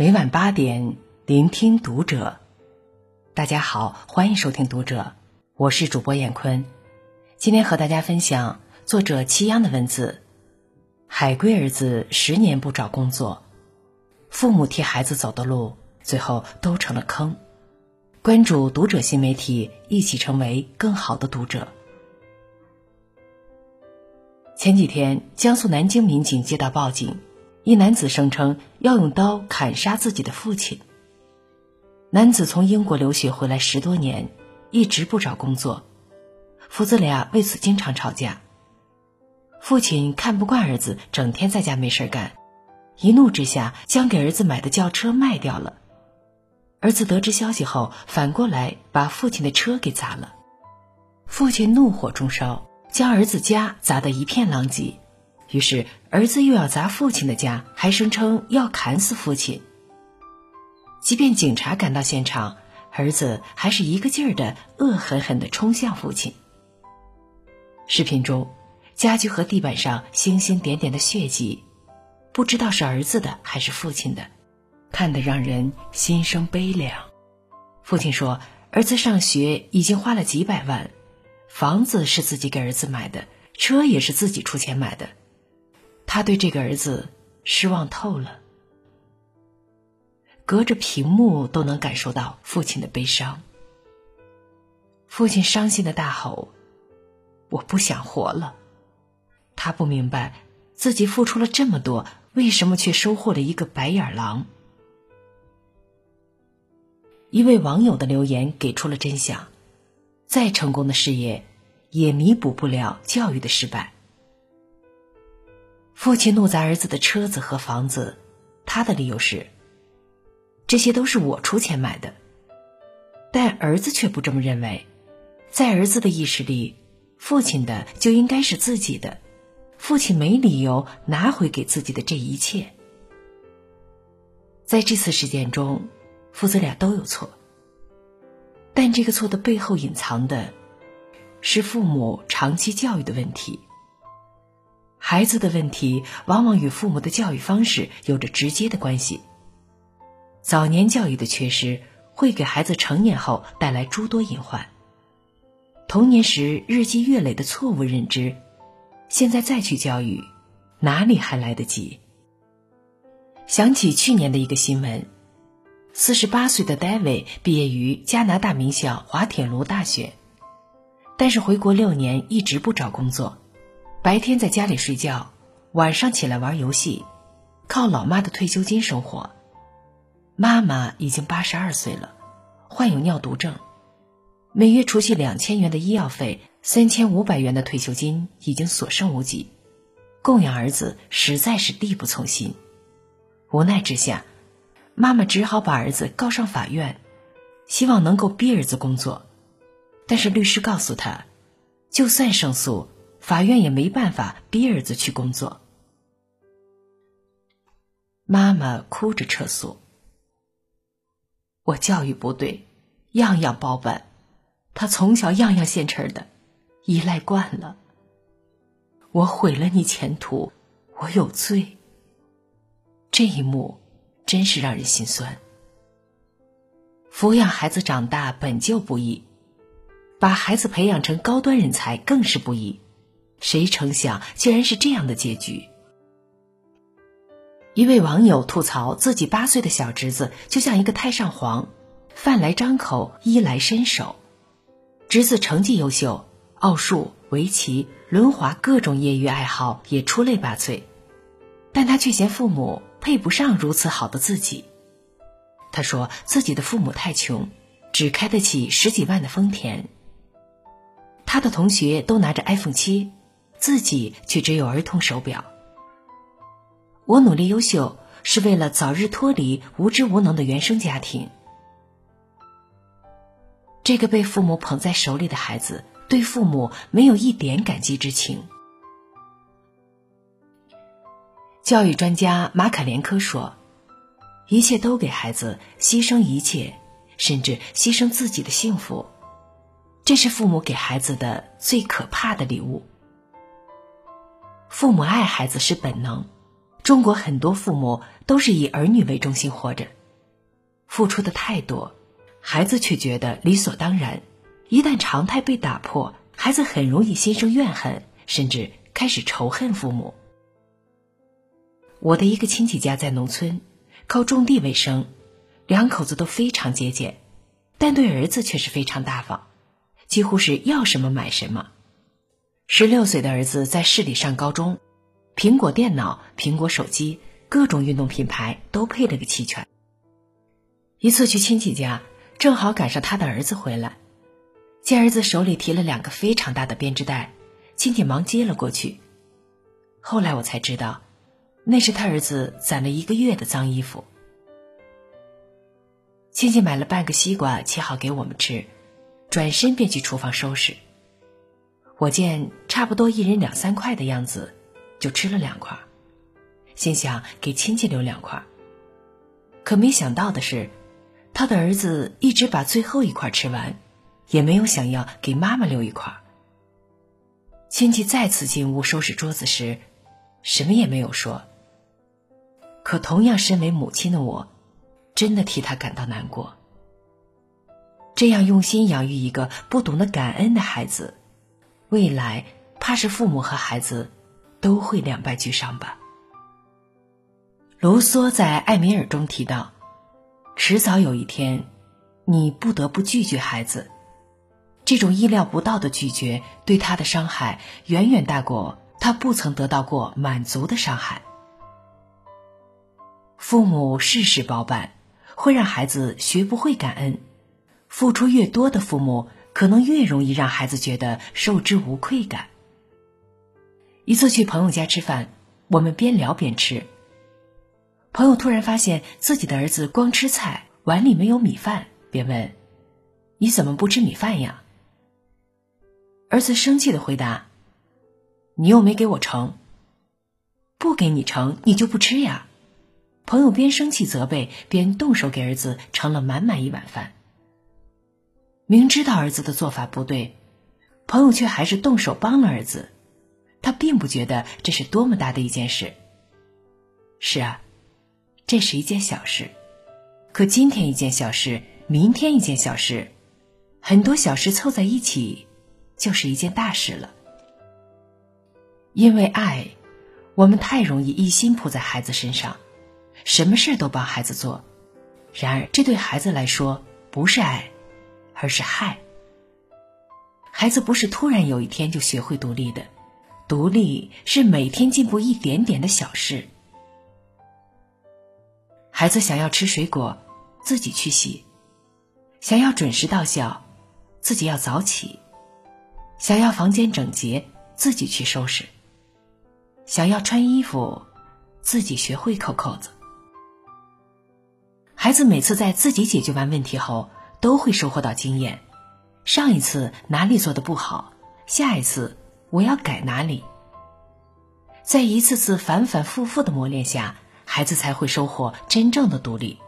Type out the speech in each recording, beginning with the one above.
每晚八点，聆听读者。大家好，欢迎收听读者，我是主播艳坤。今天和大家分享作者祁央的文字：海归儿子十年不找工作，父母替孩子走的路，最后都成了坑。关注读者新媒体，一起成为更好的读者。前几天，江苏南京民警接到报警，一男子声称要用刀砍杀自己的父亲。男子从英国留学回来十多年，一直不找工作，父子俩为此经常吵架。父亲看不惯儿子整天在家没事干，一怒之下将给儿子买的轿车卖掉了。儿子得知消息后，反过来把父亲的车给砸了，父亲怒火中烧。将儿子家砸得一片狼藉，于是儿子又要砸父亲的家，还声称要砍死父亲。即便警察赶到现场，儿子还是一个劲儿的恶狠狠地冲向父亲。视频中，家具和地板上星星点点的血迹，不知道是儿子的还是父亲的，看得让人心生悲凉。父亲说：“儿子上学已经花了几百万。”房子是自己给儿子买的，车也是自己出钱买的，他对这个儿子失望透了。隔着屏幕都能感受到父亲的悲伤。父亲伤心的大吼：“我不想活了！”他不明白自己付出了这么多，为什么却收获了一个白眼狼？一位网友的留言给出了真相。再成功的事业，也弥补不了教育的失败。父亲怒砸儿子的车子和房子，他的理由是：这些都是我出钱买的。但儿子却不这么认为，在儿子的意识里，父亲的就应该是自己的，父亲没理由拿回给自己的这一切。在这次事件中，父子俩都有错。但这个错的背后隐藏的，是父母长期教育的问题。孩子的问题往往与父母的教育方式有着直接的关系。早年教育的缺失，会给孩子成年后带来诸多隐患。童年时日积月累的错误认知，现在再去教育，哪里还来得及？想起去年的一个新闻。四十八岁的 David 毕业于加拿大名校滑铁卢大学，但是回国六年一直不找工作，白天在家里睡觉，晚上起来玩游戏，靠老妈的退休金生活。妈妈已经八十二岁了，患有尿毒症，每月除去两千元的医药费，三千五百元的退休金已经所剩无几，供养儿子实在是力不从心。无奈之下。妈妈只好把儿子告上法院，希望能够逼儿子工作，但是律师告诉他，就算胜诉，法院也没办法逼儿子去工作。妈妈哭着撤诉：“我教育不对，样样包办，他从小样样现成的，依赖惯了。我毁了你前途，我有罪。”这一幕。真是让人心酸。抚养孩子长大本就不易，把孩子培养成高端人才更是不易。谁成想，竟然是这样的结局。一位网友吐槽自己八岁的小侄子就像一个太上皇，饭来张口，衣来伸手。侄子成绩优秀，奥数、围棋、轮滑各种业余爱好也出类拔萃，但他却嫌父母。配不上如此好的自己，他说自己的父母太穷，只开得起十几万的丰田。他的同学都拿着 iPhone 七，自己却只有儿童手表。我努力优秀是为了早日脱离无知无能的原生家庭。这个被父母捧在手里的孩子，对父母没有一点感激之情。教育专家马卡连科说：“一切都给孩子牺牲一切，甚至牺牲自己的幸福，这是父母给孩子的最可怕的礼物。父母爱孩子是本能，中国很多父母都是以儿女为中心活着，付出的太多，孩子却觉得理所当然。一旦常态被打破，孩子很容易心生怨恨，甚至开始仇恨父母。我的一个亲戚家在农村，靠种地为生，两口子都非常节俭，但对儿子却是非常大方，几乎是要什么买什么。十六岁的儿子在市里上高中。苹果电脑、苹果手机，各种运动品牌都配了个齐全。一次去亲戚家，正好赶上他的儿子回来，见儿子手里提了两个非常大的编织袋，亲戚忙接了过去。后来我才知道，那是他儿子攒了一个月的脏衣服。亲戚买了半个西瓜，切好给我们吃，转身便去厨房收拾。我见差不多一人两三块的样子。就吃了两块，心想给亲戚留两块。可没想到的是，他的儿子一直把最后一块吃完，也没有想要给妈妈留一块。亲戚再次进屋收拾桌子时，什么也没有说。可同样身为母亲的我，真的替他感到难过。这样用心养育一个不懂得感恩的孩子，未来怕是父母和孩子。都会两败俱伤吧。卢梭在《艾米尔》中提到，迟早有一天，你不得不拒绝孩子。这种意料不到的拒绝，对他的伤害远远大过他不曾得到过满足的伤害。父母事事包办，会让孩子学不会感恩。付出越多的父母，可能越容易让孩子觉得受之无愧感。一次去朋友家吃饭，我们边聊边吃。朋友突然发现自己的儿子光吃菜，碗里没有米饭，便问：“你怎么不吃米饭呀？”儿子生气的回答：“你又没给我盛，不给你盛，你就不吃呀。”朋友边生气责备，边动手给儿子盛了满满一碗饭。明知道儿子的做法不对，朋友却还是动手帮了儿子。他并不觉得这是多么大的一件事。是啊，这是一件小事，可今天一件小事，明天一件小事，很多小事凑在一起，就是一件大事了。因为爱，我们太容易一心扑在孩子身上，什么事都帮孩子做。然而，这对孩子来说不是爱，而是害。孩子不是突然有一天就学会独立的。独立是每天进步一点点的小事。孩子想要吃水果，自己去洗；想要准时到校，自己要早起；想要房间整洁，自己去收拾；想要穿衣服，自己学会扣扣子。孩子每次在自己解决完问题后，都会收获到经验。上一次哪里做的不好，下一次。我要改哪里？在一次次反反复复的磨练下，孩子才会收获真正的独立。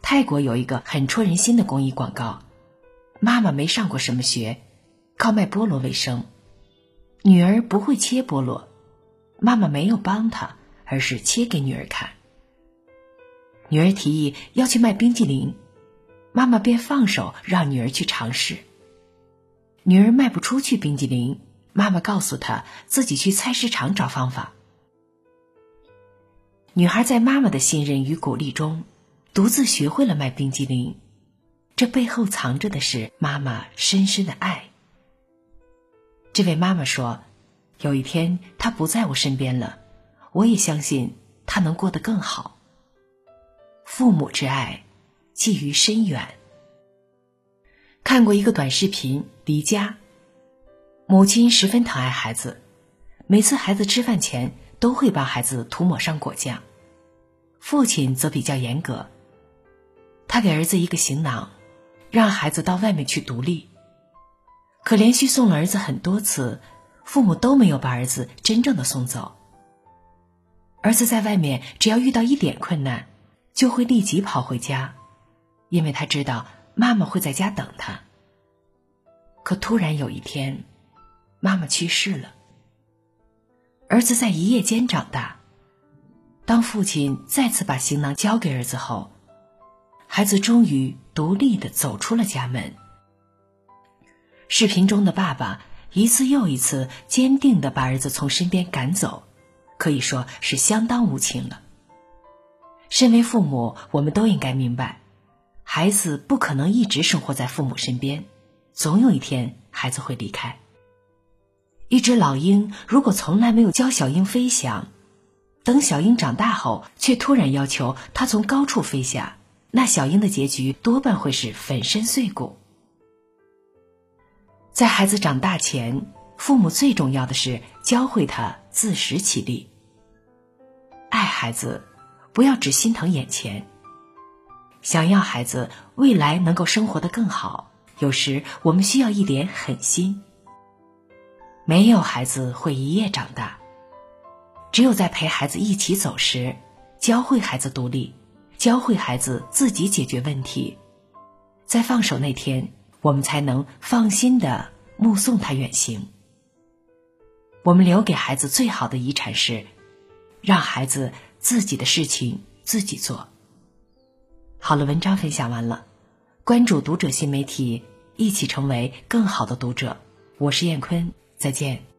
泰国有一个很戳人心的公益广告：妈妈没上过什么学，靠卖菠萝为生。女儿不会切菠萝，妈妈没有帮她，而是切给女儿看。女儿提议要去卖冰激凌，妈妈便放手让女儿去尝试。女儿卖不出去冰激凌。妈妈告诉她自己去菜市场找方法。女孩在妈妈的信任与鼓励中，独自学会了卖冰激凌。这背后藏着的是妈妈深深的爱。这位妈妈说：“有一天她不在我身边了，我也相信她能过得更好。”父母之爱，寄于深远。看过一个短视频，离家。母亲十分疼爱孩子，每次孩子吃饭前都会帮孩子涂抹上果酱。父亲则比较严格，他给儿子一个行囊，让孩子到外面去独立。可连续送了儿子很多次，父母都没有把儿子真正的送走。儿子在外面只要遇到一点困难，就会立即跑回家，因为他知道妈妈会在家等他。可突然有一天，妈妈去世了，儿子在一夜间长大，当父亲再次把行囊交给儿子后，孩子终于独立的走出了家门。视频中的爸爸一次又一次坚定的把儿子从身边赶走，可以说是相当无情了。身为父母，我们都应该明白，孩子不可能一直生活在父母身边，总有一天孩子会离开。一只老鹰如果从来没有教小鹰飞翔，等小鹰长大后，却突然要求它从高处飞下，那小鹰的结局多半会是粉身碎骨。在孩子长大前，父母最重要的是教会他自食其力。爱孩子，不要只心疼眼前。想要孩子未来能够生活的更好，有时我们需要一点狠心。没有孩子会一夜长大，只有在陪孩子一起走时，教会孩子独立，教会孩子自己解决问题，在放手那天。我们才能放心的目送他远行。我们留给孩子最好的遗产是，让孩子自己的事情自己做。好了，文章分享完了，关注读者新媒体，一起成为更好的读者。我是燕坤，再见。